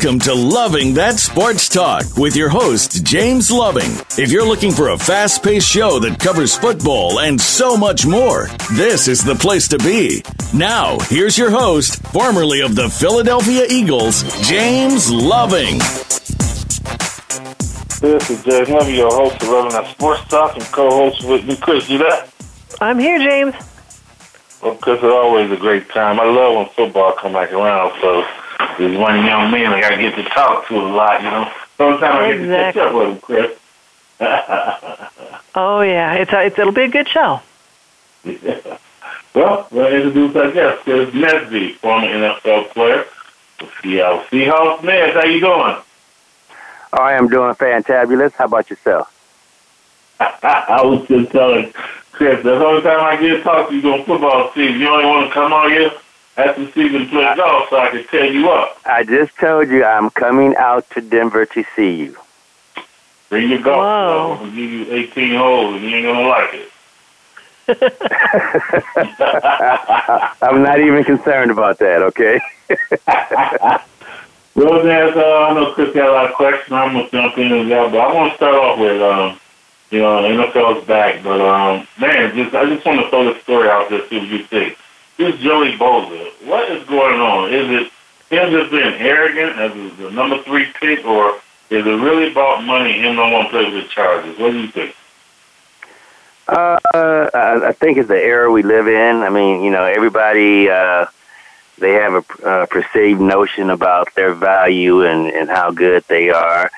Welcome to Loving That Sports Talk with your host, James Loving. If you're looking for a fast paced show that covers football and so much more, this is the place to be. Now, here's your host, formerly of the Philadelphia Eagles, James Loving. This is James Loving, your host of Loving That Sports Talk, and co host with me, Chris. You there? I'm here, James. Well, Chris, it's always a great time. I love when football come back around, so there's one young man I get to talk to a lot, you know. Sometimes I get to catch up with him, Chris. oh yeah, it's, a, it's it'll be a good show. Yeah. Well, we'll introduce our guest, Chris Nesby, former NFL player with Seattle Seahawks. Nez, how you doing? Oh, I am doing fantabulous. How about yourself? I was just telling Chris, the only time I get to talk to you during football season. You only want to come on here after the season play golf so I can tell you up. I just told you I'm coming out to Denver to see you. Bring your golf. Whoa. I'm going to give you 18 holes and you ain't going to like it. I'm not even concerned about that, okay? well, Naz, uh, I know Chris got a lot of questions. I'm going to jump in that, but I want to start off with, um, you know, NFL's back. But, um, man, just I just want to throw this story out there, see what you think. This Joey Bosa, what is going on? Is it him just being arrogant as the number three pick, or is it really about money? Him don't want to play with the Chargers. What do you think? Uh, I think it's the era we live in. I mean, you know, everybody uh, they have a uh, perceived notion about their value and and how good they are,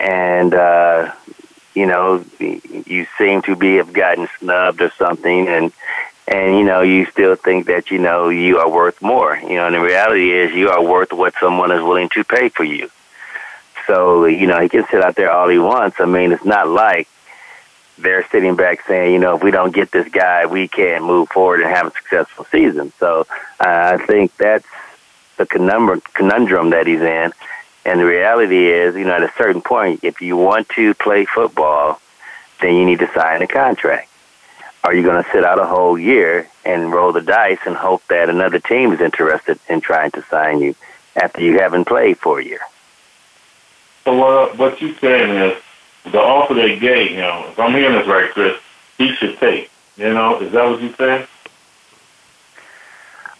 and uh, you know, you seem to be have gotten snubbed or something, and and you know you still think that you know you are worth more. You know and the reality is you are worth what someone is willing to pay for you. So you know he can sit out there all he wants. I mean it's not like they're sitting back saying you know if we don't get this guy we can't move forward and have a successful season. So uh, i think that's the conundrum conundrum that he's in. And the reality is you know at a certain point if you want to play football then you need to sign a contract are you going to sit out a whole year and roll the dice and hope that another team is interested in trying to sign you after you haven't played for a year? So what, what you're saying is the offer they gave him, if I'm hearing this right, Chris, he should take. You know, is that what you're saying?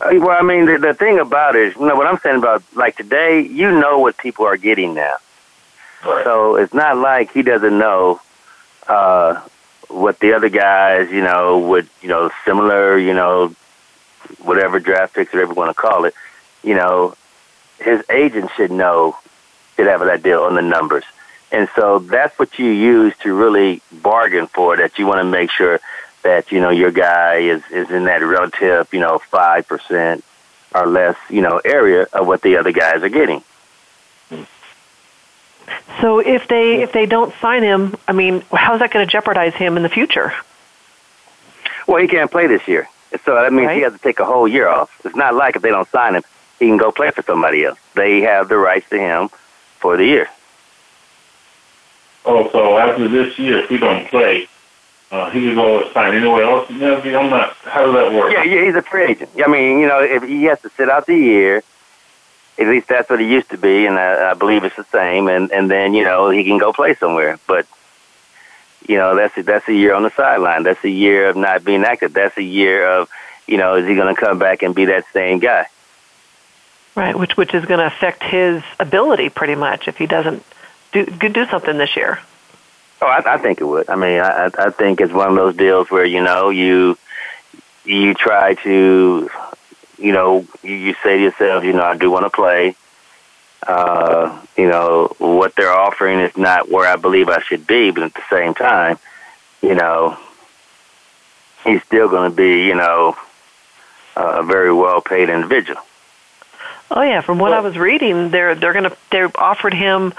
Uh, well, I mean, the, the thing about it is, you know, what I'm saying about, like today, you know what people are getting now. Right. So it's not like he doesn't know uh, what the other guys, you know, would, you know, similar, you know, whatever draft picks or whatever you want to call it, you know, his agent should know, should have that deal on the numbers. And so that's what you use to really bargain for that you want to make sure that, you know, your guy is, is in that relative, you know, 5% or less, you know, area of what the other guys are getting. Hmm. So if they if they don't sign him, I mean, how's that going to jeopardize him in the future? Well, he can't play this year, so that means right. he has to take a whole year off. It's not like if they don't sign him, he can go play for somebody else. They have the rights to him for the year. Oh, so after this year, if he don't play, uh, he can go sign anywhere else. I'm not. How does that work? Yeah, yeah, he's a free agent. I mean, you know, if he has to sit out the year at least that's what it used to be, and I, I believe it's the same. And and then you know he can go play somewhere, but you know that's a, that's a year on the sideline. That's a year of not being active. That's a year of you know is he going to come back and be that same guy? Right, which which is going to affect his ability pretty much if he doesn't do do something this year. Oh, I, I think it would. I mean, I I think it's one of those deals where you know you you try to you know, you, you say to yourself, you know, I do want to play. Uh, you know, what they're offering is not where I believe I should be, but at the same time, you know, he's still going to be, you know, a very well paid individual. Oh yeah, from what I was reading, they're they're going to they offered him,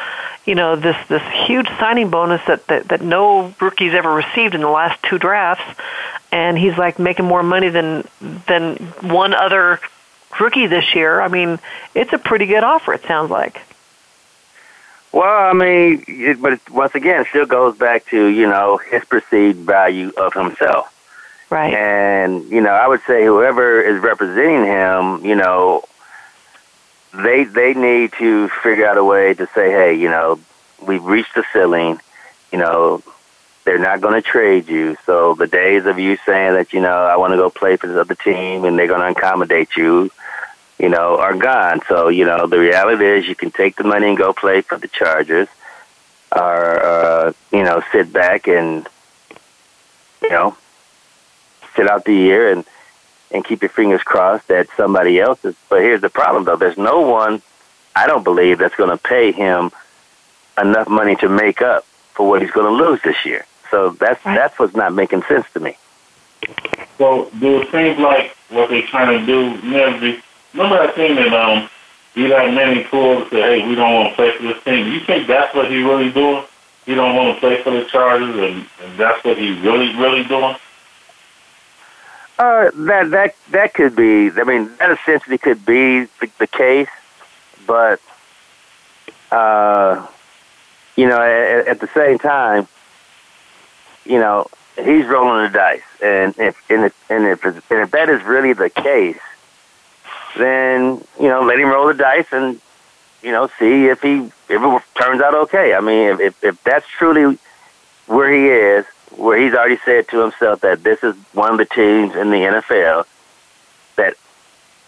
you know, this this huge signing bonus that, that that no rookies ever received in the last two drafts, and he's like making more money than than one other rookie this year. I mean, it's a pretty good offer. It sounds like. Well, I mean, it, but it, once again, it still goes back to you know his perceived value of himself. Right. And you know, I would say whoever is representing him, you know, they they need to figure out a way to say, hey, you know, we've reached the ceiling. You know, they're not going to trade you. So the days of you saying that you know I want to go play for this other team and they're going to accommodate you, you know, are gone. So you know the reality is you can take the money and go play for the Chargers, or uh, you know sit back and you know sit out the year and and keep your fingers crossed that somebody else is. But here's the problem, though: there's no one, I don't believe, that's going to pay him enough money to make up for what he's going to lose this year. So that's right. that's what's not making sense to me. So do it seems like what they're trying to do, Nesby? Remember that thing that um, Eli Manning pulled and said, "Hey, we don't want to play for this team." You think that's what he's really doing? He don't want to play for the Chargers, and, and that's what he's really, really doing. Uh, that that that could be. I mean, that essentially could be the, the case, but uh, you know, at, at the same time, you know, he's rolling the dice, and if and if and if, and if that is really the case, then you know, let him roll the dice and you know, see if he if it turns out okay. I mean, if if that's truly where he is, where he's already said to himself that this is one of the teams in the NFL that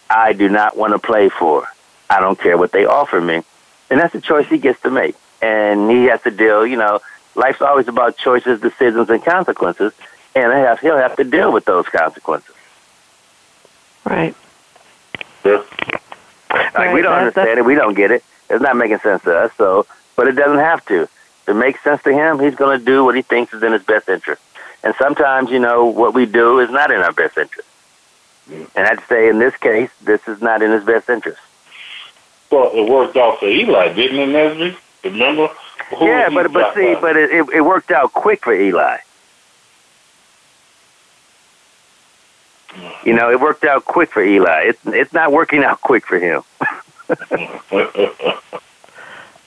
I do not want to play for. I don't care what they offer me. And that's a choice he gets to make. And he has to deal, you know, life's always about choices, decisions, and consequences. And he'll have to deal with those consequences. Right. Yeah. Like, right, we don't understand it. We don't get it. It's not making sense to us. So, but it doesn't have to If it makes sense to him, he's going to do what he thinks is in his best interest. And sometimes, you know, what we do is not in our best interest. And I'd say in this case, this is not in his best interest. Well, it worked out for Eli, didn't it, Nesby? Remember? Who yeah, but but see, but it, it it worked out quick for Eli. You know, it worked out quick for Eli. It's it's not working out quick for him.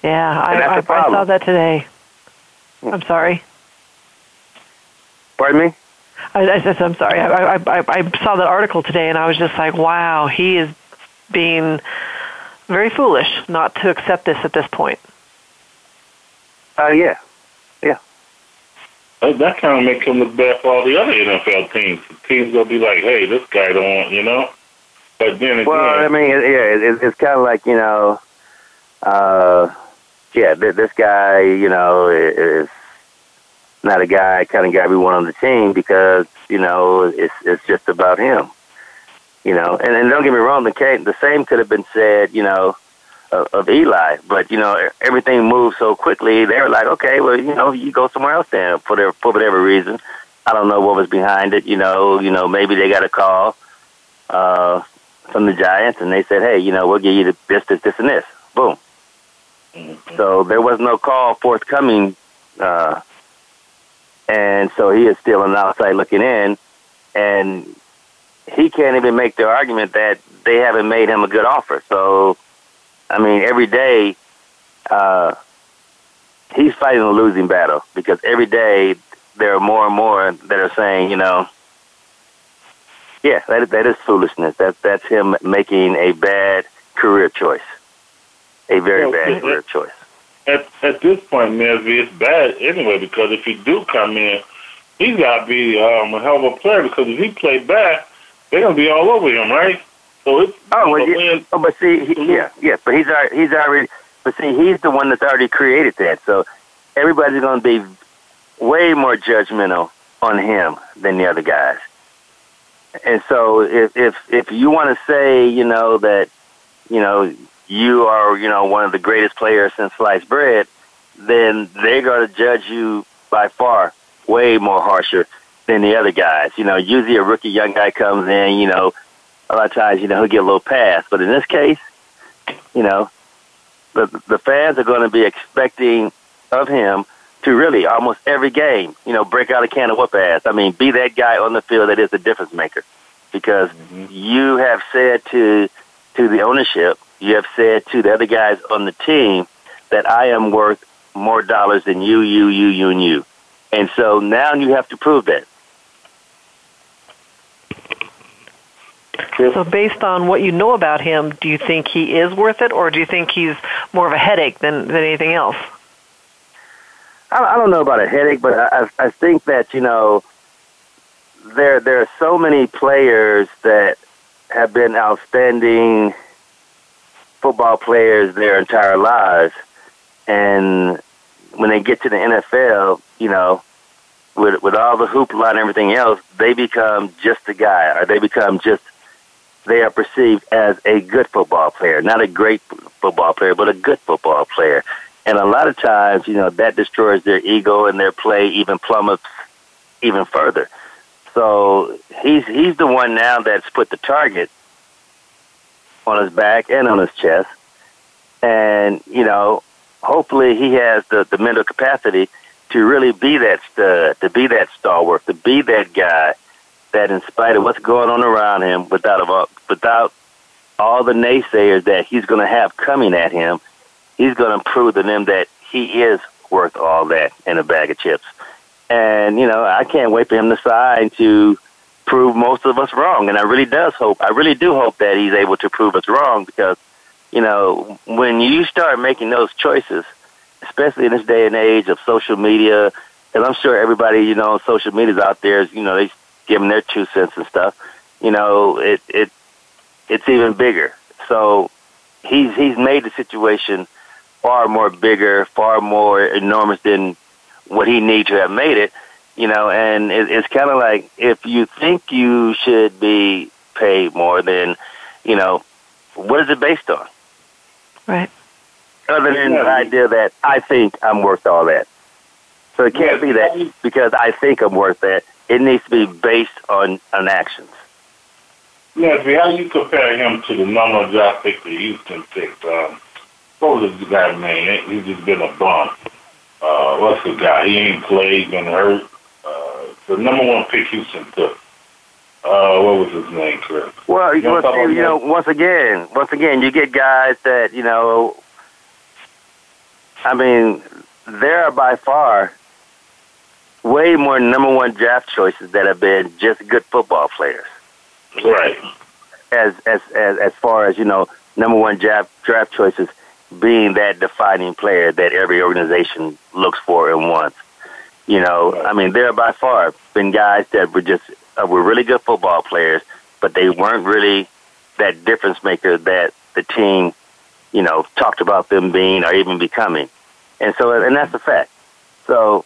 yeah, I, I, I saw that today. I'm sorry. Pardon me? I, I said, I'm sorry. I, I, I, I saw that article today, and I was just like, wow, he is being very foolish not to accept this at this point. Uh, yeah. Yeah. That, that kind of makes him look bad for all the other NFL teams. The teams will be like, hey, this guy don't want, you know? But then again... Well, I mean, yeah, it, it's kind of like, you know, uh, yeah, this guy, you know, is not a guy kind of guy we want on the team because you know it's it's just about him. You know, and, and don't get me wrong, the the same could have been said, you know, of, of Eli, but you know everything moved so quickly. They were like, okay, well, you know, you go somewhere else then for their, for whatever reason. I don't know what was behind it. You know, you know, maybe they got a call uh, from the Giants and they said, hey, you know, we'll give you the, this, this, this, and this. Boom. Mm-hmm. So there was no call forthcoming, uh, and so he is still on the outside looking in, and he can't even make the argument that they haven't made him a good offer. So, I mean, every day uh, he's fighting a losing battle because every day there are more and more that are saying, you know, yeah, that that is foolishness. That that's him making a bad career choice a very bad career choice. At at this point, Nesby, it's bad anyway because if he do come in, he's got to be um, a hell of a player because if he play bad, they're gonna be all over him, right? So it's oh, well, yeah, oh, but see, he, mhm. yeah, yeah, but he's already, he's already, but see, he's the one that's already created that. So everybody's gonna be way more judgmental on him than the other guys. And so if if if you want to say, you know, that you know, you are, you know, one of the greatest players since sliced bread, then they're going to judge you by far way more harsher than the other guys. You know, usually a rookie young guy comes in, you know, a lot of times, you know, he'll get a little pass. But in this case, you know, the the fans are going to be expecting of him to really almost every game, you know, break out a can of whoop ass. I mean, be that guy on the field that is the difference maker, because mm-hmm. you have said to to the ownership you have said to the other guys on the team that I am worth more dollars than you, you, you, you, and you. And so now you have to prove that. So, based on what you know about him, do you think he is worth it, or do you think he's more of a headache than than anything else? I, I don't know about a headache, but I, I think that you know there there are so many players that have been outstanding football players their entire lives, and when they get to the NFL, you know, with with all the hoopla and everything else, they become just a guy, or they become just they are perceived as a good football player, not a great football player, but a good football player. And a lot of times, you know, that destroys their ego and their play even plummets even further. So he's he's the one now that's put the target on his back and on his chest. And, you know, hopefully he has the, the mental capacity to really be that stud, to be that stalwart, to be that guy that in spite of what's going on around him, without a, without all the naysayers that he's going to have coming at him, he's going to prove to them that he is worth all that in a bag of chips. And you know, I can't wait for him to sign to prove most of us wrong. And I really does hope, I really do hope that he's able to prove us wrong because, you know, when you start making those choices, especially in this day and age of social media, and I'm sure everybody, you know, on social media's out there, you know, they giving their two cents and stuff, you know, it it it's even bigger. So he's he's made the situation far more bigger, far more enormous than what he needs to have made it. You know, and it, it's kind of like if you think you should be paid more, then you know, what is it based on? Right. Other than the idea that I think I'm worth all that. So it can't be that because I think I'm worth that. It needs to be based on, on actions. Yeah, how you compare him to the number one draft pick the Houston picked? Um, what was the guy's name? He's just been a bum. Uh, what's the guy? He ain't played, been hurt. Uh, the number one pick Houston took. Uh, what was his name, Chris? Well, you, know, you know, once again, once again, you get guys that you know. I mean, there are by far way more number one draft choices that have been just good football players. Right. As as as as far as you know, number one draft draft choices being that defining player that every organization looks for and wants. You know. I mean, there by far been guys that were just uh, were really good football players, but they weren't really that difference maker that the team, you know, talked about them being or even becoming. And so, and that's a fact. So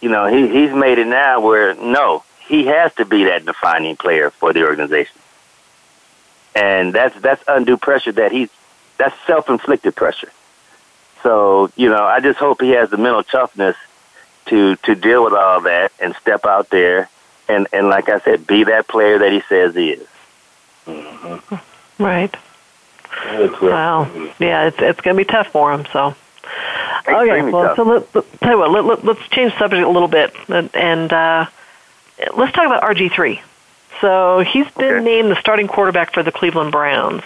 you know, he he's made it now where no, he has to be that defining player for the organization, and that's that's undue pressure that he's that's self inflicted pressure. So you know, I just hope he has the mental toughness to to deal with all that and step out there and and like I said, be that player that he says he is. Mm-hmm. Right. Wow. Yeah, it's it's going to be tough for him. So. Okay, well, so let, let, tell you what, let, let, let's change the subject a little bit, and, and uh, let's talk about RG3. So he's been okay. named the starting quarterback for the Cleveland Browns.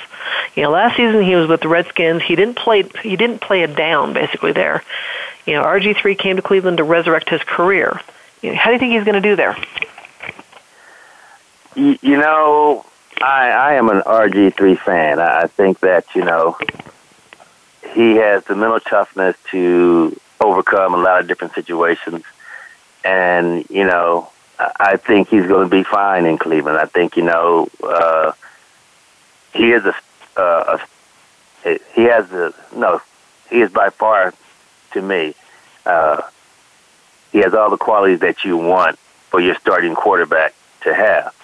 You know, last season he was with the Redskins. He didn't play. He didn't play a down basically there. You know, RG three came to Cleveland to resurrect his career. You know, how do you think he's going to do there? You, you know, I I am an RG three fan. I think that you know he has the mental toughness to overcome a lot of different situations. And, you know, I think he's going to be fine in Cleveland. I think, you know, uh, he is a, uh, a, he has a, no, he is by far, to me, uh, he has all the qualities that you want for your starting quarterback to have.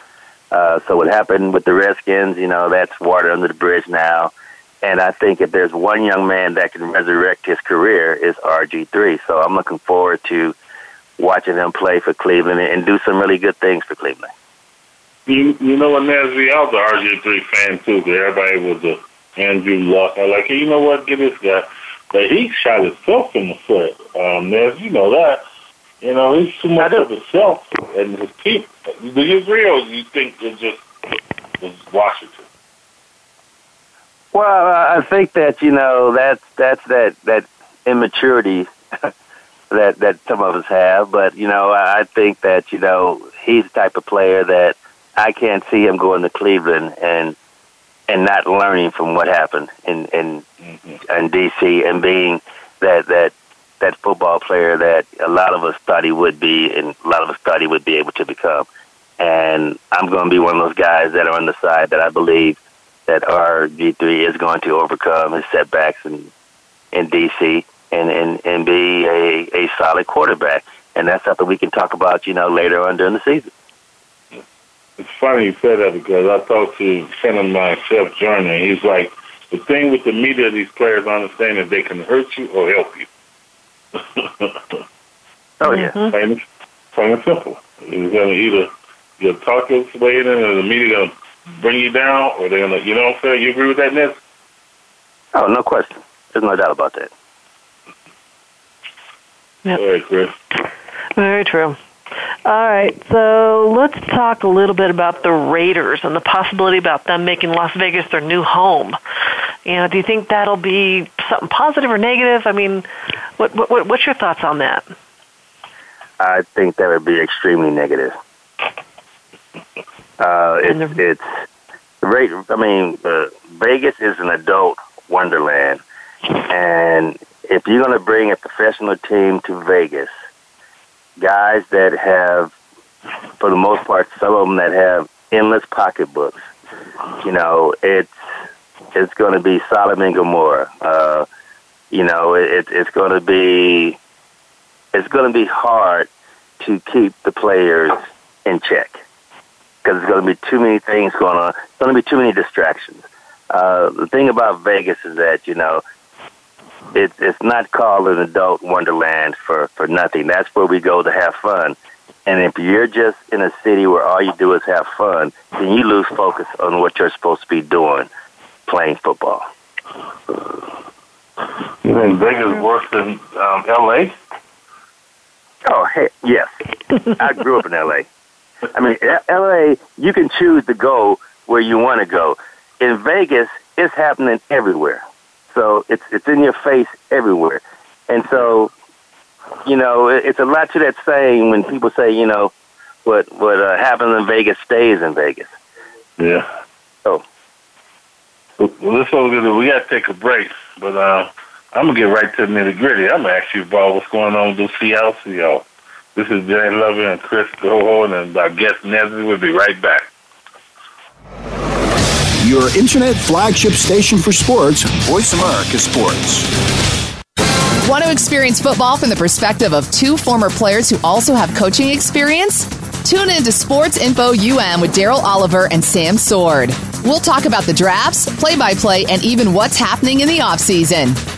Uh, so what happened with the Redskins, you know, that's water under the bridge now. And I think if there's one young man that can resurrect his career, is RG3. So I'm looking forward to watching him play for Cleveland and do some really good things for Cleveland. You, you know what, Nesby, I was an RG3 fan too. Everybody was a Andrew Luck. I like, hey, you know what, get this guy. But he shot himself in the foot. Um, Naz, you know that. You know, he's too much of himself and his team. Do you agree or do you think it's just it's Washington? Well, I think that you know that's that's that that immaturity that that some of us have, but you know I think that you know he's the type of player that I can't see him going to Cleveland and and not learning from what happened in in mm-hmm. in DC and being that that that football player that a lot of us thought he would be, and a lot of us thought he would be able to become. And I'm going to be one of those guys that are on the side that I believe that RG3 is going to overcome his setbacks in in DC and and and be a a solid quarterback. And that's something we can talk about, you know, later on during the season. It's funny you said that because I talked to a friend of mine, Chef Journey, and he's like, the thing with the media, these players understand that they can hurt you or help you. oh yeah, mm-hmm. plain, plain and simple. You're gonna either you talk your way in, and the media gonna bring you down, or they're gonna, you know, what I'm saying. You agree with that, Ness? Oh, no question. There's no doubt about that. Yep. All right, Chris. Very true. All right, so let's talk a little bit about the Raiders and the possibility about them making Las Vegas their new home. You know, do you think that'll be something positive or negative? I mean, what, what what's your thoughts on that? I think that would be extremely negative. Uh, it, the, it's great. I mean, uh, Vegas is an adult wonderland, and if you're going to bring a professional team to Vegas, guys that have, for the most part, some of them that have endless pocketbooks, you know, it's it's going to be Sodom and Gomorrah. Uh, you know, it, it's going to be it's going to be hard to keep the players in check because there's going to be too many things going on. There's going to be too many distractions. Uh, the thing about Vegas is that you know it, it's not called an adult wonderland for for nothing. That's where we go to have fun. And if you're just in a city where all you do is have fun, then you lose focus on what you're supposed to be doing, playing football. You think Vegas worse than um, L.A.? Oh, hey, yes. I grew up in L.A. I mean, L.A. You can choose to go where you want to go. In Vegas, it's happening everywhere. So it's it's in your face everywhere, and so you know it's a lot to that saying when people say you know what what uh, happens in Vegas stays in Vegas. Yeah. So. Well, this all good. We got to take a break, but uh, I'm gonna get right to the nitty gritty. I'm gonna ask you about what's going on with the Seattle Seahawks. This is Jay Loving and Chris Coho, and our guest Nesby. We'll be right back. Your internet flagship station for sports, Voice America Sports. Want to experience football from the perspective of two former players who also have coaching experience? Tune in to Sports Info UM with Daryl Oliver and Sam Sword. We'll talk about the drafts, play by play, and even what's happening in the offseason.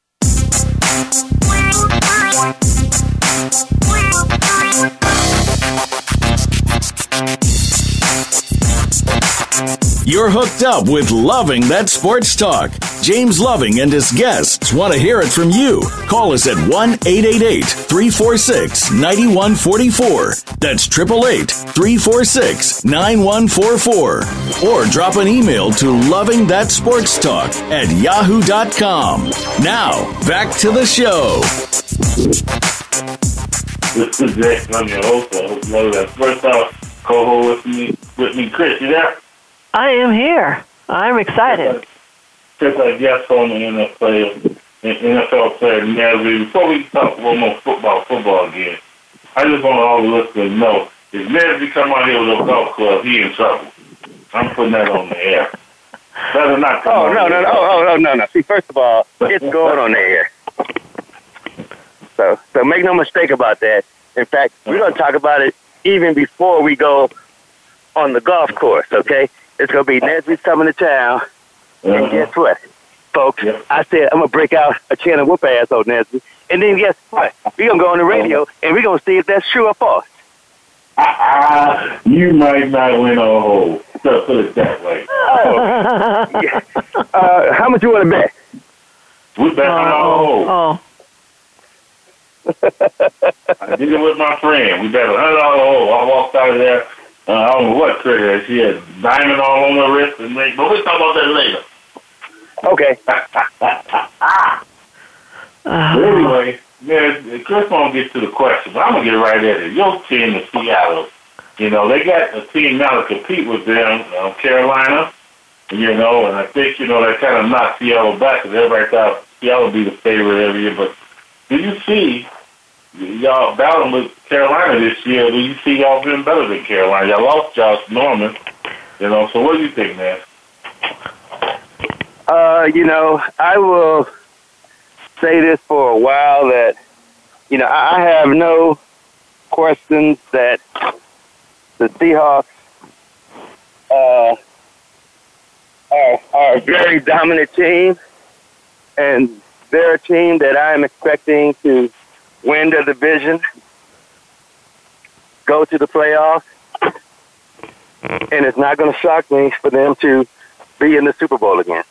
You're hooked up with Loving That Sports Talk. James Loving and his guests want to hear it from you. Call us at 1 888 346 9144. That's 888 346 9144. Or drop an email to Loving That Sports Talk at yahoo.com. Now, back to the show. This is. I'm your host. I hope you know that. First off, co-host with me, with me, Chris. You there? I am here. I'm excited. Just like guest on the NFL, NFL player Nesby. Before we talk a little more football, football again, I just want all the listeners to know if Nesby come out here with a golf club, he in trouble. I'm putting that on the air. Better not come Oh on no no no oh, oh no no. See, first of all, it's going on the air. So so make no mistake about that. In fact, we're gonna talk about it even before we go on the golf course. Okay, it's gonna be Nesby's coming to town, and Uh-huh. guess what, folks? Yeah. I said I'm gonna break out a can of whoop ass on Nesby, and then guess what? We're gonna go on the radio and we're gonna see if that's true or false. Ah, you might not win a hole. So put it that way. Oh, yeah. Uh, how much you want to bet? We bet on a hole. Oh, I did it with my friend. We bet a hundred dollar hole. I walked out of there. Uh, I don't know what critter. She had diamond all on her wrist and things. But we'll talk about that later. Okay. But anyway, man, Chris won't get to the question, but I'm gonna get right at it. Your team in Seattle, you know, they got a team now to compete with them, uh, Carolina, you know, and I think you know that kind of knocked Seattle back because everybody thought Seattle would be the favorite every year. But do you see y'all battling with Carolina this year? Do you see y'all being better than Carolina? Y'all lost Josh Norman, you know. So what do you think, man? Uh, you know, I will say this for a while that, you know, I have no questions that the Seahawks uh, are, are a very dominant team, and they're a team that I am expecting to win the division, go to the playoffs, and it's not going to shock me for them to be in the Super Bowl again.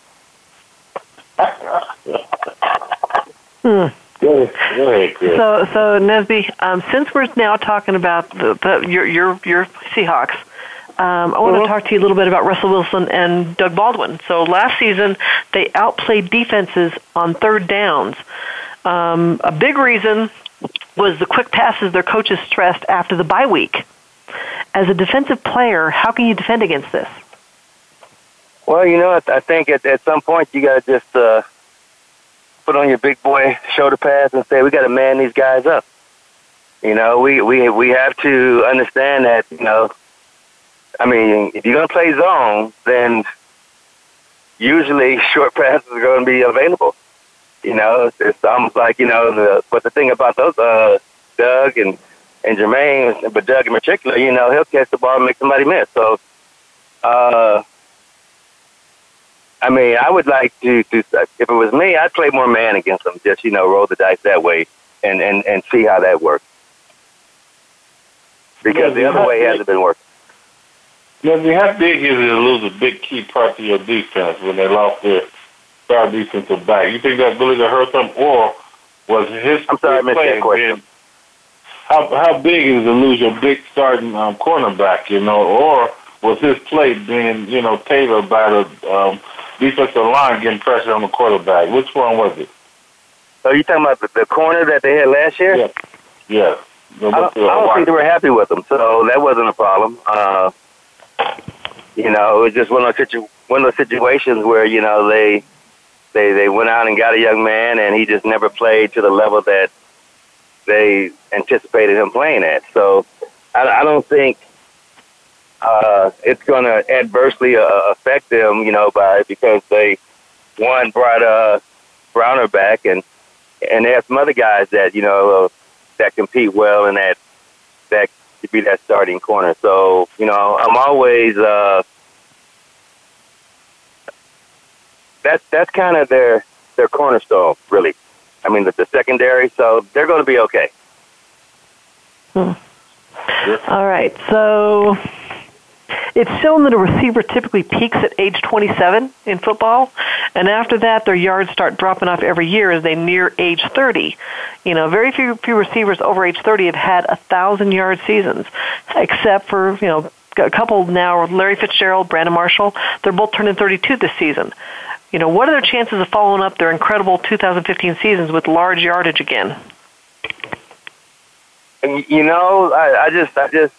Hmm. Go ahead, go ahead, So, so Nesby, um, since we're now talking about the, the, your your your Seahawks, um, I want to talk to you a little bit about Russell Wilson and Doug Baldwin. So last season they outplayed defenses on third downs. Um, a big reason was the quick passes their coaches stressed after the bye week. As a defensive player, how can you defend against this? Well, you know, I think at, at some point you got to just uh, put on your big boy shoulder pads and say we got to man these guys up. You know, we we we have to understand that. You know, I mean, if you're gonna play zone, then usually short passes are going to be available. You know, it's, it's almost like you know the. But the thing about those, uh, Doug and and Jermaine, but Doug in particular, you know, he'll catch the ball and make somebody miss. So. uh I mean, I would like to, to if it was me, I'd play more man against them. Just you know, roll the dice that way and and and see how that works. Because the other way hasn't been working. Now, how big is it to lose a big key part to your defense when they lost their star defensive back? You think that really to hurt them, or was his I'm sorry, I missed that question. how how big is to lose your big starting um, cornerback? You know, or was his play being you know tailored by the um, defensive line getting pressure on the quarterback? Which one was it? So you talking about the, the corner that they had last year? Yeah. Yeah. I don't, I don't think they were happy with them, so that wasn't a problem. Uh, you know, it was just one of those situ- one of those situations where you know they they they went out and got a young man, and he just never played to the level that they anticipated him playing at. So I, I don't think uh, it's going to adversely uh, affect them, you know, by because they one brought uh, Browner back, and and they have some other guys that you know uh, that compete well and that that could be that starting corner. So you know, I'm always uh, that's that's kind of their their cornerstone, really. I mean, the, the secondary, so they're going to be okay. Hmm. All right. So it's shown that a receiver typically peaks at age 27 in football, and after that, their yards start dropping off every year as they near age 30. You know, very few, few receivers over age 30 have had a thousand yard seasons, except for you know a couple now. Larry Fitzgerald, Brandon Marshall. They're both turning 32 this season. You know, what are their chances of following up their incredible 2015 seasons with large yardage again? You know, I, I just, I just,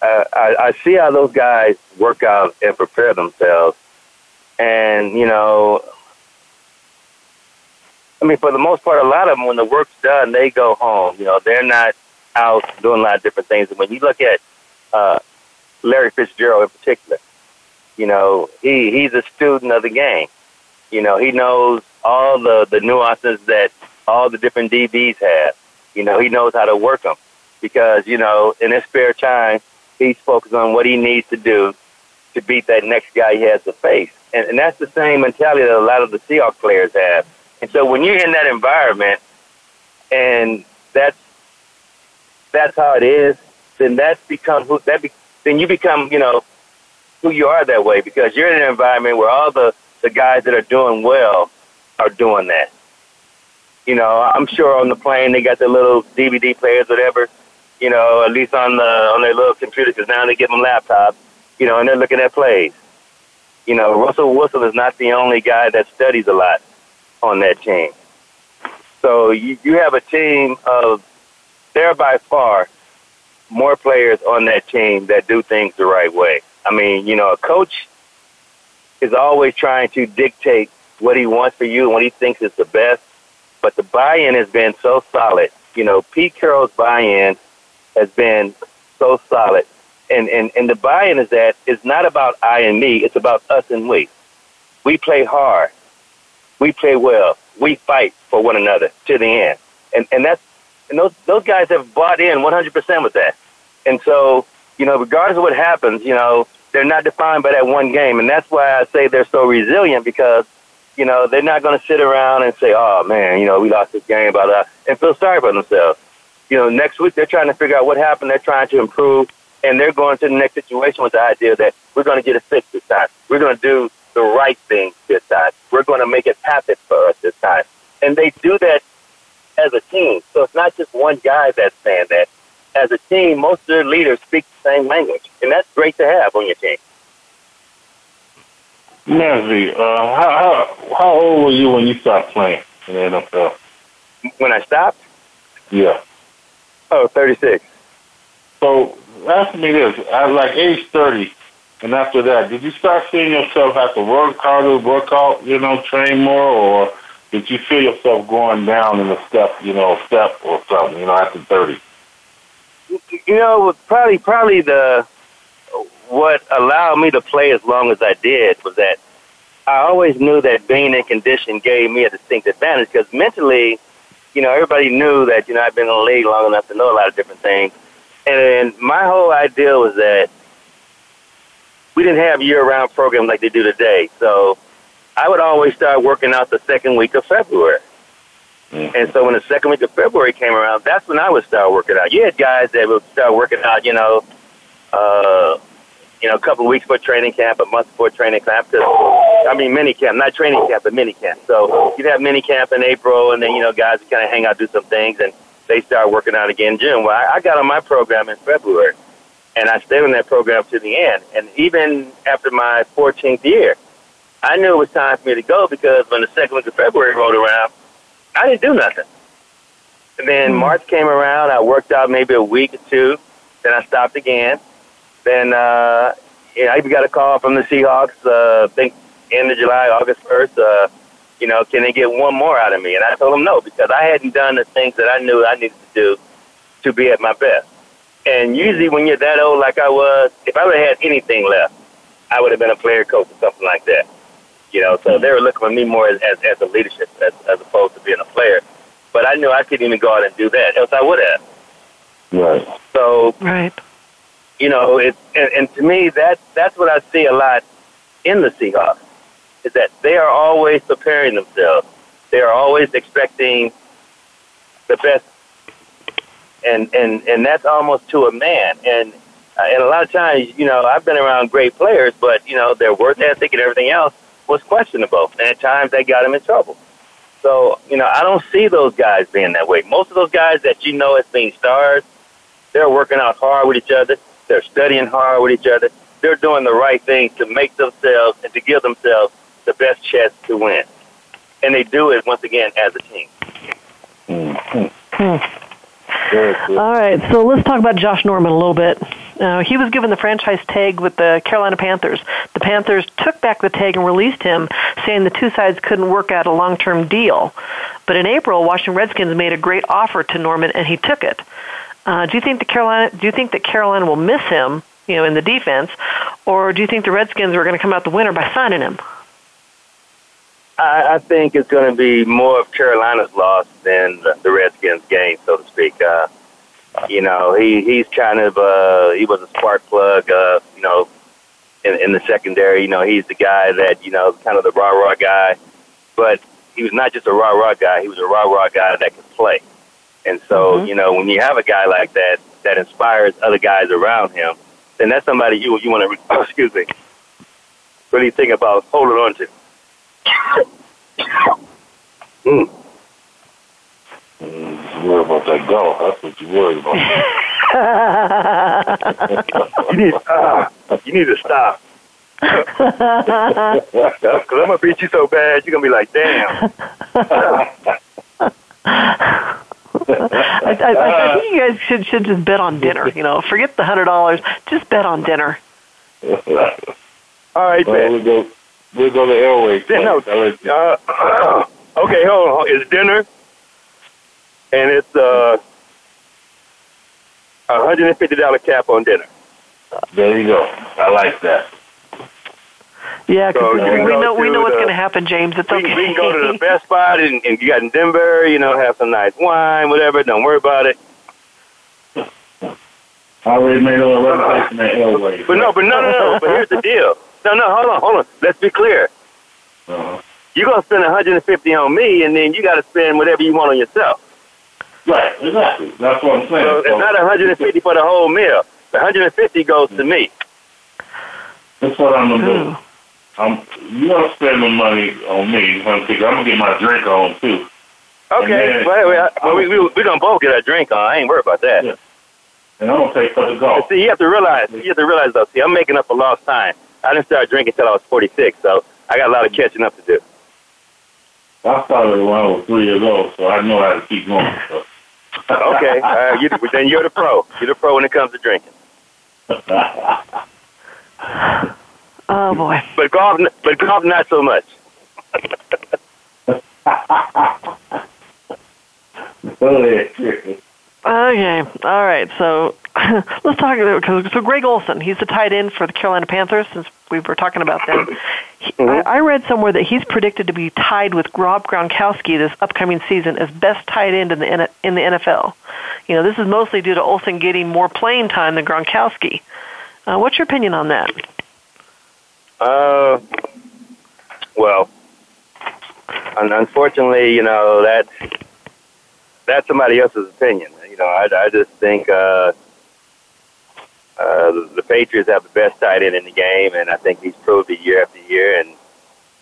uh, I, I see how those guys work out and prepare themselves, and you know, I mean, for the most part, a lot of them, when the work's done, they go home. You know, they're not out doing a lot of different things. And when you look at uh, Larry Fitzgerald in particular. You know, he he's a student of the game. You know, he knows all the the nuances that all the different DBs have. You know, he knows how to work them because you know in his spare time he's focused on what he needs to do to beat that next guy he has to face. And, and that's the same mentality that a lot of the Seahawks players have. And so when you're in that environment and that's that's how it is, then that's become who that be, then you become, you know, who you are that way because you're in an environment where all the the guys that are doing well are doing that. You know, I'm sure on the plane they got their little DVD players, whatever. You know, at least on the on their little computers, because now they give them laptops. You know, and they're looking at plays. You know, Russell Wilson is not the only guy that studies a lot on that team. So you, you have a team of there by far more players on that team that do things the right way. I mean, you know, a coach is always trying to dictate what he wants for you and what he thinks is the best. But the buy-in has been so solid. You know, Pete Carroll's buy-in has been so solid. And, and, and the buy-in is that it's not about I and me, it's about us and we. We play hard. We play well. We fight for one another to the end. And, and that's, and those, those guys have bought in 100% with that. And so, you know, regardless of what happens, you know, they're not defined by that one game. And that's why I say they're so resilient because, you know, they're not going to sit around and say, oh, man, you know, we lost this game, blah, blah, and feel sorry for themselves. You know, next week they're trying to figure out what happened. They're trying to improve. And they're going to the next situation with the idea that we're going to get it fixed this time. We're going to do the right thing this time. We're going to make it happen for us this time. And they do that as a team. So it's not just one guy that's saying that as a team, most of their leaders speak the same language, and that's great to have on your team. Nancy, uh, how, how how old were you when you stopped playing in the NFL? When I stopped? Yeah. Oh, 36. So ask me this: at like age thirty, and after that, did you start seeing yourself have to work harder, work out, you know, train more, or did you feel yourself going down in a step, you know, step or something, you know, after thirty? You know, probably probably the what allowed me to play as long as I did was that I always knew that being in condition gave me a distinct advantage because mentally, you know, everybody knew that you know I've been in the league long enough to know a lot of different things, and my whole idea was that we didn't have year-round programs like they do today, so I would always start working out the second week of February. Mm-hmm. And so when the second week of February came around, that's when I would start working out. You had guys that would start working out, you know, uh, you know, a couple of weeks before training camp, a month before training camp. Cause, I mean, mini camp, not training camp, but mini camp. So you'd have mini camp in April, and then you know, guys kind of hang out, do some things, and they start working out again in June. Well, I, I got on my program in February, and I stayed on that program to the end. And even after my 14th year, I knew it was time for me to go because when the second week of February rolled around, I didn't do nothing. And then mm-hmm. March came around. I worked out maybe a week or two. Then I stopped again. Then uh, you know, I even got a call from the Seahawks. Uh, I think end of July, August first. Uh, you know, can they get one more out of me? And I told them no because I hadn't done the things that I knew I needed to do to be at my best. And usually, when you're that old, like I was, if I would have had anything left, I would have been a player coach or something like that. You know, so they were looking at me more as, as, as a leadership as, as opposed to being a player. But I knew I couldn't even go out and do that, else I would have. Right. So, right. You know, it and, and to me that that's what I see a lot in the Seahawks is that they are always preparing themselves. They are always expecting the best, and and and that's almost to a man. And uh, and a lot of times, you know, I've been around great players, but you know, their work ethic and everything else was questionable, and at times they got him in trouble. So, you know, I don't see those guys being that way. Most of those guys that you know as being stars, they're working out hard with each other. They're studying hard with each other. They're doing the right things to make themselves and to give themselves the best chance to win. And they do it, once again, as a team. Mm-hmm. Hmm. All right, so let's talk about Josh Norman a little bit. Uh, he was given the franchise tag with the Carolina Panthers. The Panthers took back the tag and released him, saying the two sides couldn't work out a long-term deal. But in April, Washington Redskins made a great offer to Norman, and he took it. Uh, do you think the Carolina? Do you think that Carolina will miss him? You know, in the defense, or do you think the Redskins are going to come out the winner by signing him? I, I think it's going to be more of Carolina's loss than the, the Redskins' gain, so to speak. Uh, you know, he he's kind of uh, he was a spark plug. Uh, you know, in, in the secondary. You know, he's the guy that you know, kind of the rah rah guy, but he was not just a rah rah guy. He was a rah rah guy that could play. And so, mm-hmm. you know, when you have a guy like that that inspires other guys around him, then that's somebody you you want to excuse me really think about holding on to. Worry about. That's what you worry about. you need uh, you need to stop. Because I'm gonna beat you so bad, you're gonna be like, damn. I, I, I think you guys should should just bet on dinner. You know, forget the hundred dollars. Just bet on dinner. All right, well, man. We'll go. We'll go to Airways. No, uh, okay, hold on. It's dinner, and it's uh, a hundred and fifty dollar cap on dinner. There you go. I like that. Yeah, because so we know we know what's going to happen, James. It's we, okay. We can go to the best spot, and, and you got in Denver. You know, have some nice wine, whatever. Don't worry about it. I already made a reservation at Airways. But no, but no, no, no. but here's the deal. No, no, hold on, hold on. Let's be clear. Uh-huh. You're gonna spend 150 on me, and then you got to spend whatever you want on yourself. Right, exactly. That's what I'm saying. So it's not 150 for the whole meal. The 150 goes to me. That's what I'm gonna do. Oh. I'm you gonna spend the money on me I'm gonna get my drink on too. Okay, then, well, well, well we we we gonna both get a drink on. I ain't worried about that. Yeah. And I'm gonna take for the golf. See, you have to realize, you have to realize though. See, I'm making up for lost time. I didn't start drinking until I was 46, so I got a lot of catching up to do. I started when I was three years old, so I know how to keep going. So. okay, uh, you, then you're the pro. You're the pro when it comes to drinking. oh boy! But golf, but golf, not so much. okay, all right. So let's talk about so Greg Olsen. He's the tight end for the Carolina Panthers. Since we were talking about them, he, mm-hmm. I, I read somewhere that he's predicted to be tied with Rob Gronkowski this upcoming season as best tight end in the in the NFL. You know, this is mostly due to Olsen getting more playing time than Gronkowski. Uh, what's your opinion on that? Uh, well, unfortunately, you know that that's somebody else's opinion. You know, I, I just think uh, uh, the, the Patriots have the best tight end in the game, and I think he's proved it year after year, and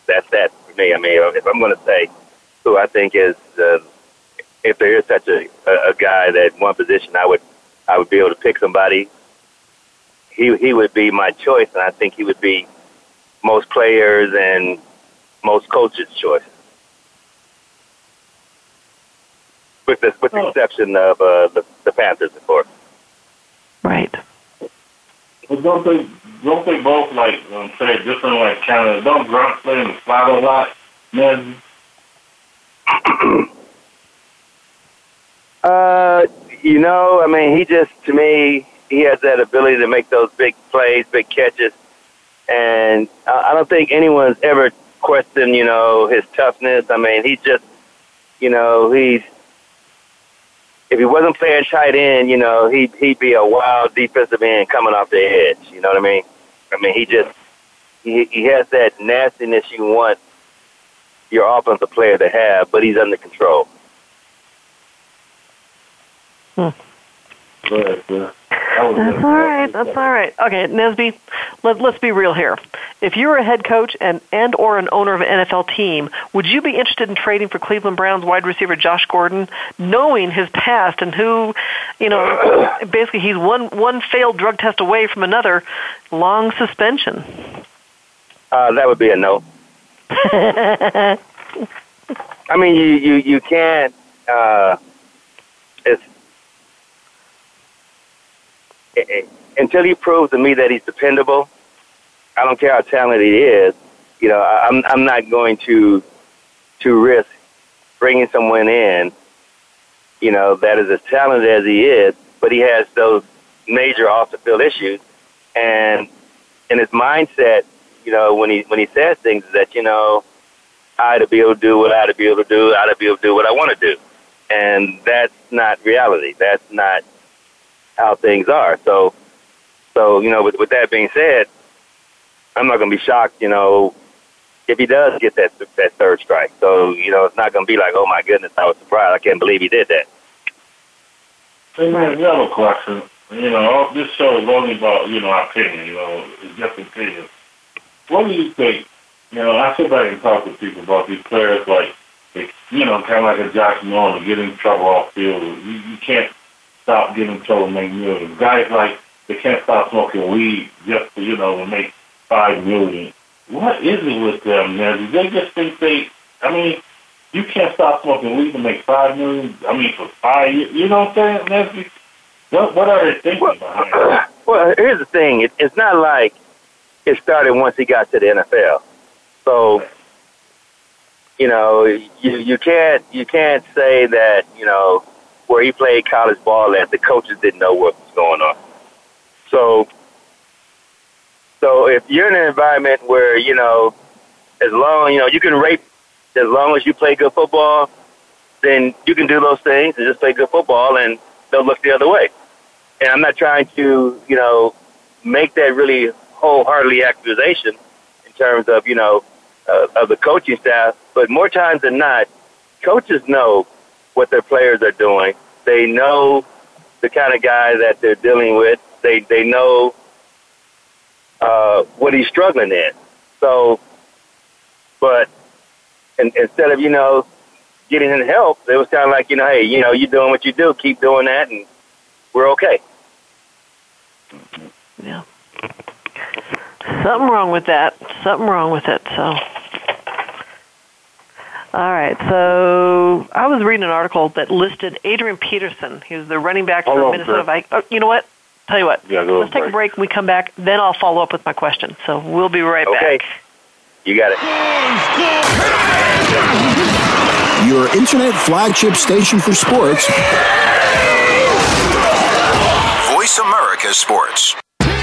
that's that for me. I mean, if I'm going to say who I think is, uh, if there is such a, a, a guy that one position I would I would be able to pick somebody, he he would be my choice, and I think he would be most players and most coaches' choice. With the with the exception of uh, the the Panthers, of course. Right. But don't they don't they both like um, play different like Canada? Don't Gronk play in the slot a lot, man? uh, you know, I mean, he just to me he has that ability to make those big plays, big catches, and I don't think anyone's ever questioned, you know, his toughness. I mean, he just, you know, he's if he wasn't playing tight end, you know, he'd he'd be a wild defensive end coming off the edge. You know what I mean? I mean, he just he he has that nastiness you want your offensive player to have, but he's under control. Hmm. That's all right. That's all right. Okay, Nesby, let, let's be real here. If you were a head coach and and or an owner of an NFL team, would you be interested in trading for Cleveland Browns wide receiver Josh Gordon, knowing his past and who, you know, basically he's one one failed drug test away from another long suspension? Uh, that would be a no. I mean, you you you can't. Uh, it's until he proves to me that he's dependable, I don't care how talented he is. You know, I'm I'm not going to to risk bringing someone in, you know, that is as talented as he is, but he has those major off the field issues. And in his mindset, you know, when he when he says things that, you know, I to be able to do what I to be able to do, I to be able to do what I want to do. And that's not reality. That's not how things are. So so, you know, with, with that being said, I'm not going to be shocked, you know, if he does get that that third strike. So, you know, it's not going to be like, oh my goodness, I was surprised. I can't believe he did that. Hey man, the other question, you know, this show is only about, you know, opinion, you know, it's just opinion. What do you think? You know, I sit back and talk to people about these players like, you know, kind of like a Josh Norman, get in trouble off field. You, you can't stop getting in trouble, make millions. Guys like they can't stop smoking weed just to, you know, to make five million. What is it with them, man? Do they just think they? I mean, you can't stop smoking weed to make five million. I mean, for five years, you know what I'm saying, Nesby? What What are they thinking well, behind it? Well, here's the thing. It, it's not like it started once he got to the NFL. So, you know, you you can't you can't say that you know where he played college ball at the coaches didn't know what was going on. So, so if you're in an environment where you know, as long you know you can rape, as long as you play good football, then you can do those things and just play good football, and they'll look the other way. And I'm not trying to you know make that really wholeheartedly accusation in terms of you know uh, of the coaching staff, but more times than not, coaches know what their players are doing. They know the kind of guy that they're dealing with they they know uh, what he's struggling in. So, but and, instead of you know getting him help, it was kind of like you know, hey, you know, you're doing what you do, keep doing that, and we're okay. Yeah. Something wrong with that. Something wrong with it. So. All right. So I was reading an article that listed Adrian Peterson. He was the running back for Minnesota Vikings. Oh, you know what? Tell you what. Yeah, let's take break. a break. When we come back, then I'll follow up with my question. So we'll be right okay. back. You got it. Your internet flagship station for sports. Voice America Sports.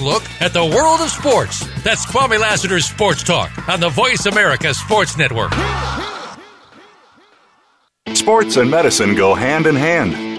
look at the world of sports. That's Kwame Lassiter's Sports Talk on the Voice America Sports Network. Sports and medicine go hand in hand.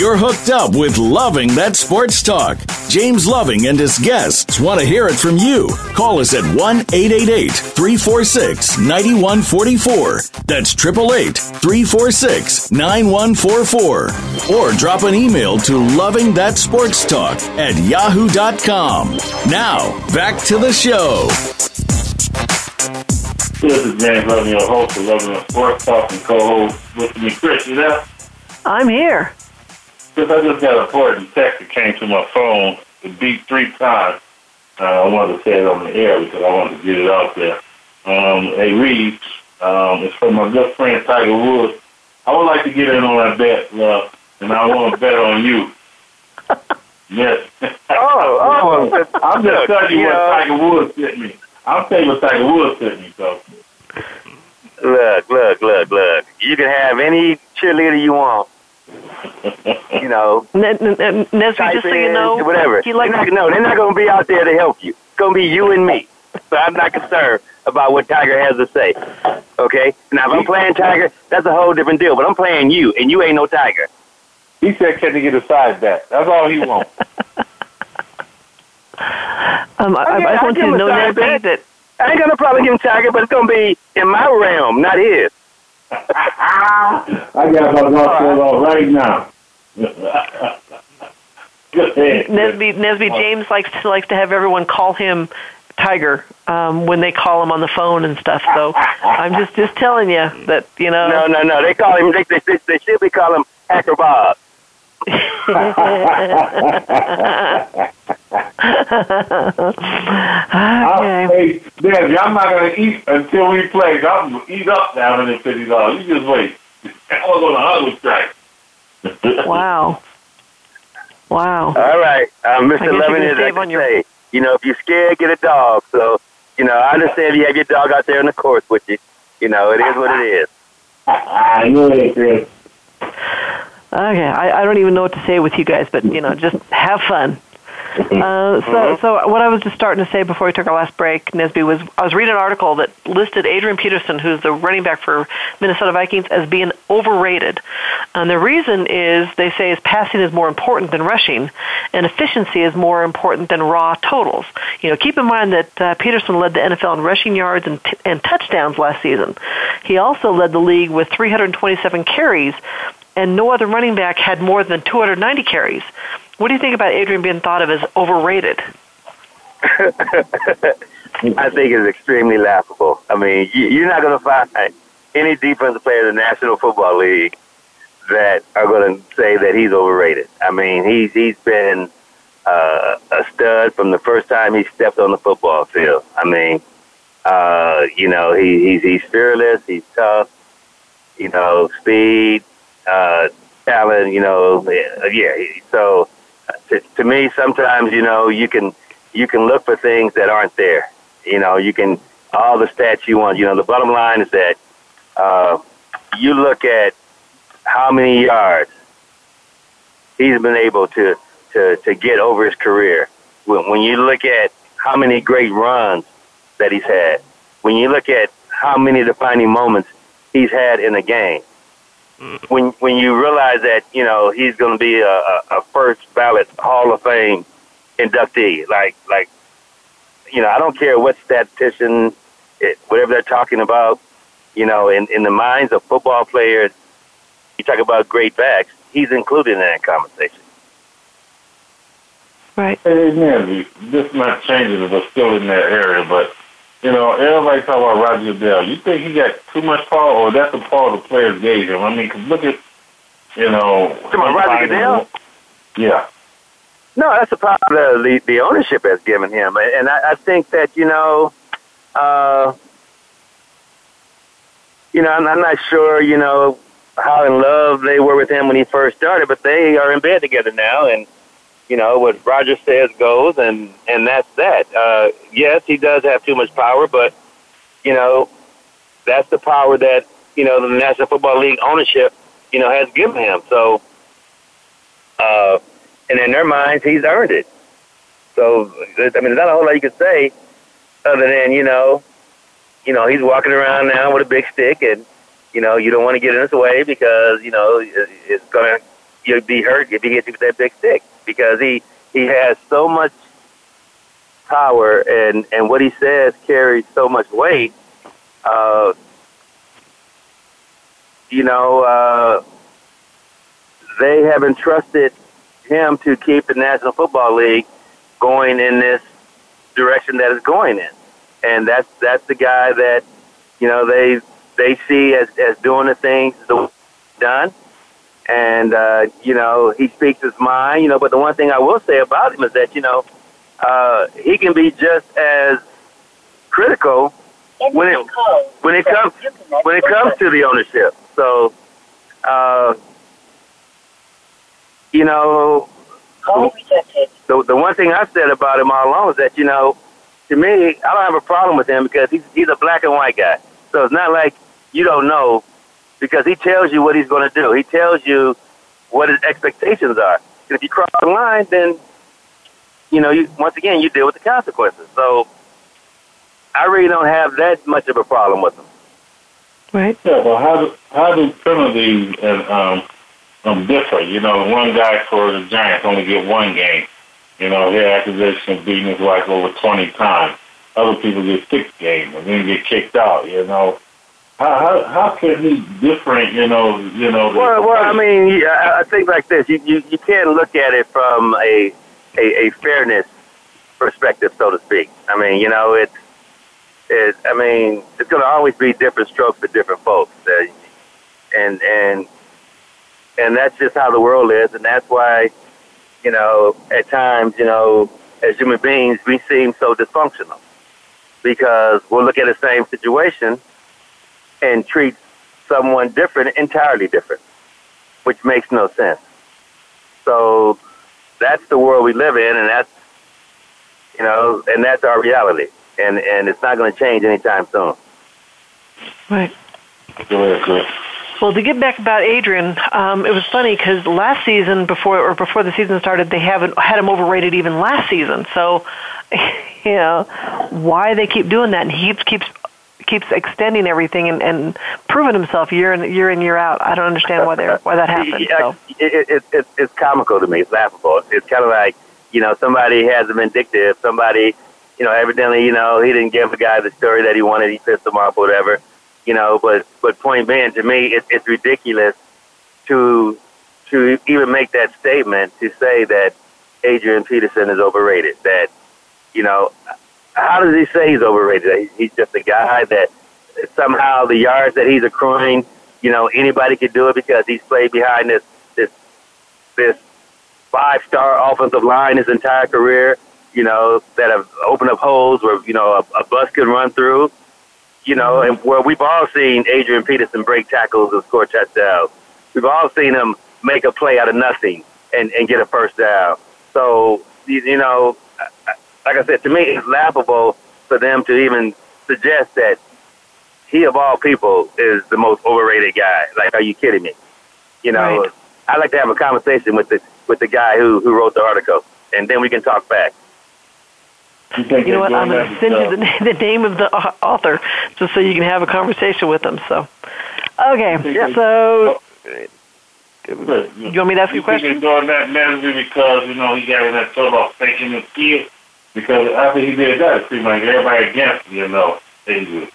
You're hooked up with Loving That Sports Talk. James Loving and his guests want to hear it from you. Call us at 1 888 346 9144. That's 888 346 9144. Or drop an email to Loving That Sports Talk at yahoo.com. Now, back to the show. This is James Loving, your host of Loving the Sports Talk and co-host with me, Chris. You there? I'm here. Chris, I just got a important text that came to my phone. It beat three times. Uh, I wanted to say it on the air because I wanted to get it out there. Um, it reads, um, it's from my good friend Tiger Woods. I would like to get in on that bet, love, and I want to bet on you. Yes. Oh, oh. I'm just telling you you what know- Tiger Woods sent me. I'm telling you what Tiger Woods sent me, so. Look, look, look, look. You can have any cheerleader you want. You know, N- N- N- Nesby, just so you know, whatever. he likes they're not, no, they're not going to be out there to help you. It's going to be you and me. So I'm not concerned about what Tiger has to say. Okay? Now, if I'm playing Tiger, that's a whole different deal. But I'm playing you, and you ain't no Tiger. He said, can he get a side bet? That's all he wants. Um, I, Okay, I I'll want you to know, side Nesby, bet. that I ain't going to probably give him Tiger, but it's going to be in my realm, not his. I got my golf shirt on right now. Good head. Nesby, Nesby James likes to likes to have everyone call him Tiger um, when they call him on the phone and stuff. So I'm just just telling you that you know. No, no, no. They call him, they, they, they should be calling him Hacker Bob. I'll, hey, Dad, I'm not going to eat until we play. I'm going to eat up that $150. You just wait. I was on a huddle strike. wow. Wow. All right. Uh, Mr. guess you're Loving gonna is, I save on your- say, you know, if you're scared, get a dog. So, you know, I understand you have your dog out there in the course with you. You know, it is what it is. I know it, Chris. Okay, I, I don't even know what to say with you guys, but you know, just have fun. Uh, so, so what I was just starting to say before we took our last break, Nesby, was I was reading an article that listed Adrian Peterson, who's the running back for Minnesota Vikings, as being overrated. And the reason is they say his passing is more important than rushing, and efficiency is more important than raw totals. You know, keep in mind that uh, Peterson led the NFL in rushing yards and, t- and touchdowns last season. He also led the league with 327 carries, and no other running back had more than 290 carries. What do you think about Adrian being thought of as overrated? I think it's extremely laughable. I mean, you, you're not going to find any defensive player in the National Football League that are going to say that he's overrated. I mean, he's he's been uh, a stud from the first time he stepped on the football field. I mean, uh, you know, he, he's he's fearless, he's tough, you know, speed, uh, talent, you know, yeah. So to, to me, sometimes you know you can you can look for things that aren't there. You know, you can all the stats you want. You know, the bottom line is that uh, you look at how many yards he's been able to to to get over his career. When, when you look at how many great runs that he's had, when you look at how many defining moments he's had in a game, when when you realize that you know he's going to be a, a, a first ballot Hall of Fame inductee, like like you know I don't care what statistician, it, whatever they're talking about, you know, in in the minds of football players, you talk about great backs, he's included in that conversation. Right. Hey, man, this not changing it, but still in that area. But, you know, everybody talk about Roger Dale. You think he got too much power, or that's the power the players gave him? I mean, 'cause look at, you know... Come on, Roger Goodell? Yeah. No, that's the problem the, the, the ownership has given him, and I, I think that you know, uh, you know, I'm, I'm not sure, you know, how in love they were with him when he first started, but they are in bed together now, and you know what Roger says goes, and and that's that. Uh, yes, he does have too much power, but you know, that's the power that you know the National Football League ownership, you know, has given him. So. Uh, and in their minds, he's earned it. So, I mean, there's not a whole lot you could say other than, you know, you know, he's walking around now with a big stick, and you know, you don't want to get in his way because you know it's gonna you'll be hurt if he hits you with that big stick because he he has so much power, and and what he says carries so much weight. Uh, you know, uh, they have entrusted him to keep the National Football League going in this direction that it's going in, and that's that's the guy that you know they they see as as doing the things the done, and uh, you know he speaks his mind. You know, but the one thing I will say about him is that you know uh, he can be just as critical when it when it comes when it comes to the ownership. So, uh, you know, the the one thing I said about him all along is that you know, to me, I don't have a problem with him because he's he's a black and white guy. So it's not like you don't know because he tells you what he's going to do. He tells you what his expectations are. And if you cross the line, then you know, you once again you deal with the consequences. So I really don't have that much of a problem with him. Right. Yeah, well, how do, how do penalties and um, um, differ? You know, one guy for the Giants only get one game. You know, he had accusation of beating his wife over 20 times. Other people get six games and then get kicked out, you know. How, how, how can he different, you know, you know? Well, well, I mean, I, I think like this. You, you, you can't look at it from a, a, a fairness perspective, so to speak. I mean, you know, it's, it, I mean, it's going to always be different strokes for different folks, uh, and and and that's just how the world is, and that's why, you know, at times, you know, as human beings, we seem so dysfunctional because we'll look at the same situation and treat someone different, entirely different, which makes no sense. So that's the world we live in, and that's you know, and that's our reality and and it's not going to change anytime soon. Right. Well, to get back about Adrian, um, it was funny because last season, before or before the season started, they haven't had him overrated even last season. So, you know, why they keep doing that, and he keeps keeps keeps extending everything and, and proving himself year in year in year out. I don't understand why they why that happens. So. It, it, it, it's comical to me. It's laughable. It's kind of like you know somebody has a vindictive, somebody you know, evidently, you know, he didn't give the guy the story that he wanted. He pissed him off, or whatever. You know, but but point being, to me, it, it's ridiculous to to even make that statement to say that Adrian Peterson is overrated. That you know, how does he say he's overrated? He's just a guy that somehow the yards that he's accruing, you know, anybody could do it because he's played behind this this this five star offensive line his entire career you know, that have opened up holes where, you know, a, a bus could run through, you know, and where we've all seen Adrian Peterson break tackles and score touchdowns. We've all seen him make a play out of nothing and, and get a first down. So, you, you know, like I said, to me, it's laughable for them to even suggest that he, of all people, is the most overrated guy. Like, are you kidding me? You know, right. I like to have a conversation with the with the guy who who wrote the article, and then we can talk back. You, you know what? I'm going to send you the, the name of the uh, author just so you can have a conversation with him. So, okay, yeah. so. Oh, you want me to ask you a question? doing that manager because you know he got in that trouble of faking the kid because after he did that, it seemed like everybody against him, you know Adrian.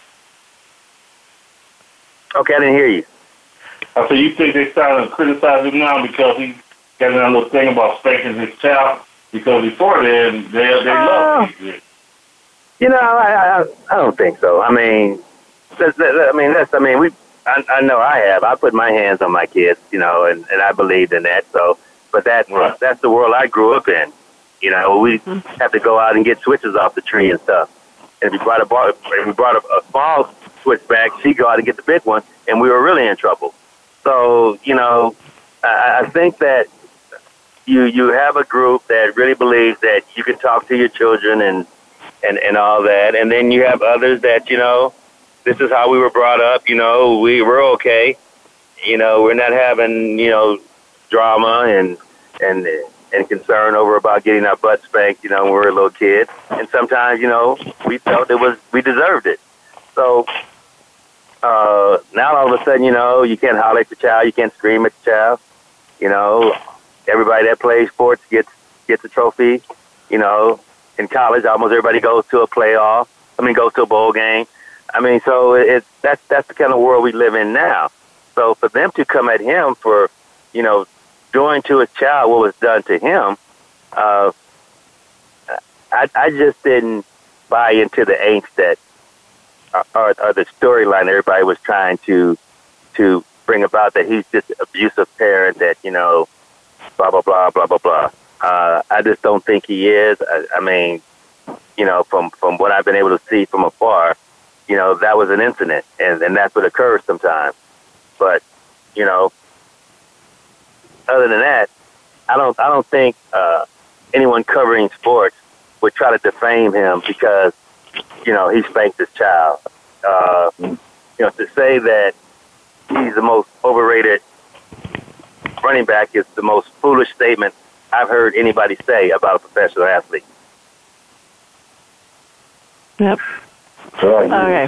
Okay, I didn't hear you. I said you think they starting to criticize him now because he got that little thing about spanking his child? Because before then, they they uh, love You know, I, I I don't think so. I mean, that's, that, I mean that's I mean we I, I know I have. I put my hands on my kids, you know, and and I believed in that. So, but that right. that's the world I grew up in. You know, we mm-hmm. have to go out and get switches off the tree and stuff. And if we brought a if we brought a, a small switch back, she'd go out and get the big one, and we were really in trouble. So, you know, I, I think that you you have a group that really believes that you can talk to your children and and and all that, and then you have others that you know this is how we were brought up. You know, we we're okay. You know, we're not having you know drama and and and concern over about getting our butt spanked. You know, when we were a little kid, and sometimes you know we felt it was we deserved it. So uh, now all of a sudden, you know, you can't holler at the child, you can't scream at the child. You know, everybody that plays sports gets gets a trophy. You know, in college, almost everybody goes to a playoff. I mean, goes to a bowl game. I mean, so it's that's that's the kind of world we live in now. So for them to come at him for, you know, doing to a child what was done to him, uh, I, I just didn't buy into the angst that uh, or, or the storyline everybody was trying to to bring about that he's just abusive parent that you know, blah blah blah blah blah blah. Uh, I just don't think he is. I, I mean, you know, from from what I've been able to see from afar, you know, that was an incident, and and that's what occurs sometimes. But you know, other than that, I don't I don't think uh, anyone covering sports would try to defame him because you know he spanked his child. Uh, you know, to say that he's the most overrated running back is the most foolish statement I've heard anybody say about a professional athlete. Yep. Okay.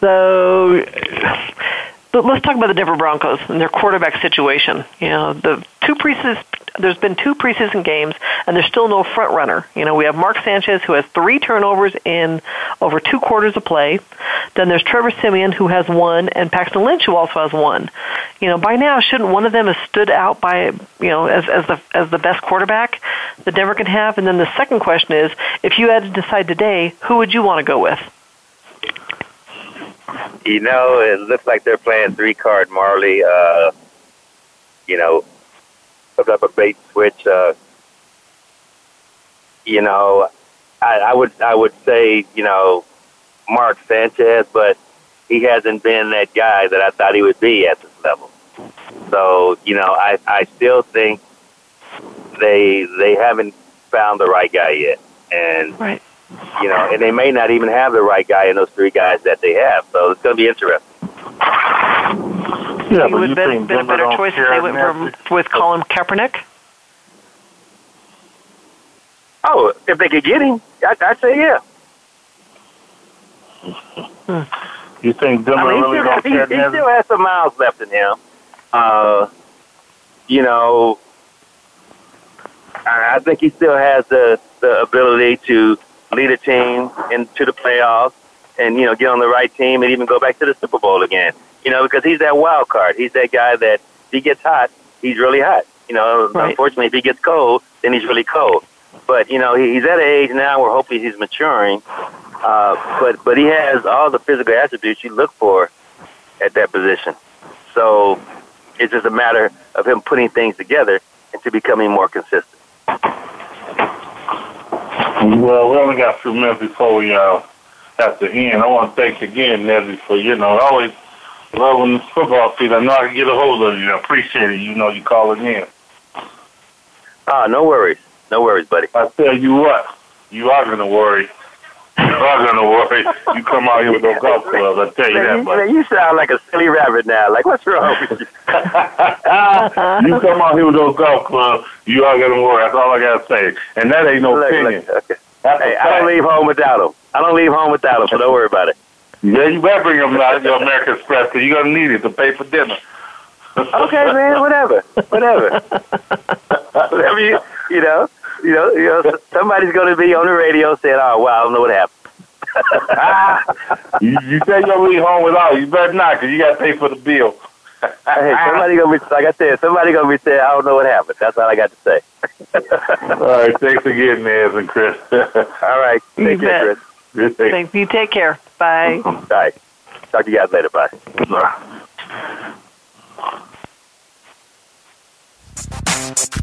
So but let's talk about the Denver Broncos and their quarterback situation. You know, the two preseason there's been two preseason games and there's still no front runner. You know, we have Mark Sanchez who has three turnovers in over two quarters of play. Then there's Trevor Siemian who has one and Paxton Lynch who also has one. You know, by now shouldn't one of them have stood out by you know as as the as the best quarterback that Denver can have? And then the second question is, if you had to decide today, who would you want to go with? You know, it looks like they're playing three card Marley. Uh, you know, put up a bait switch. Uh, you know, I, I would I would say you know Mark Sanchez, but he hasn't been that guy that I thought he would be at this level. So you know, I I still think they they haven't found the right guy yet, and right. You know, and they may not even have the right guy in those three guys that they have. So it's going to be interesting. Yeah, it would have been, been a better choice if they went from, with Colin Kaepernick. Oh, if they could get him, I, I'd say yeah. Hmm. You think Denver I mean, really he, don't care? he, he still has some miles left in him. Uh, you know, I I think he still has the the ability to lead a team into the playoffs and you know get on the right team and even go back to the Super Bowl again. You know, because he's that wild card. He's that guy that if he gets hot, he's really hot. You know, Right. unfortunately, if he gets cold, then he's really cold. But you know, he's at an age now where hopefully he's maturing. Uh, but but he has all the physical attributes you look for at that position. So it's just a matter of him putting things together and to becoming more consistent. Well, we only got a few minutes before we uh, have to end. I want to thank you again, Nezzy, for, you know, always loving the football season. I know I can get a hold of you. I appreciate it. You know, you calling in. Ah, no worries. No worries, buddy. I tell you what, you are going to worry. You are going to worry. You come out here with those golf clubs. I tell you that, you, buddy. man, you sound like a silly rabbit now. Like, what's wrong with you? you come out here with those golf clubs, you are to worry. That's all I got to say. And that ain't no Look, opinion. look, okay. Hey, I don't leave home without them. I don't leave home without them, so don't worry about it. Yeah, you better bring them out to American Express because you're going to need it to pay for dinner. Okay, man, whatever, whatever, whatever you, you know, you know, you know, somebody's going to be on the radio saying, "Oh, wow, I don't know what happened." you, you say you're going to leave home without. You better not because you got to pay for the bill. hey, somebody gonna be like I said, somebody gonna be saying, "I don't know what happened." That's all I got to say. All right, thanks again, Nez and Chris. all right, take You take care, bet. Chris. Good day. Thank you. Take care. Bye. Uh-huh. All right, talk to you guys later. Bye.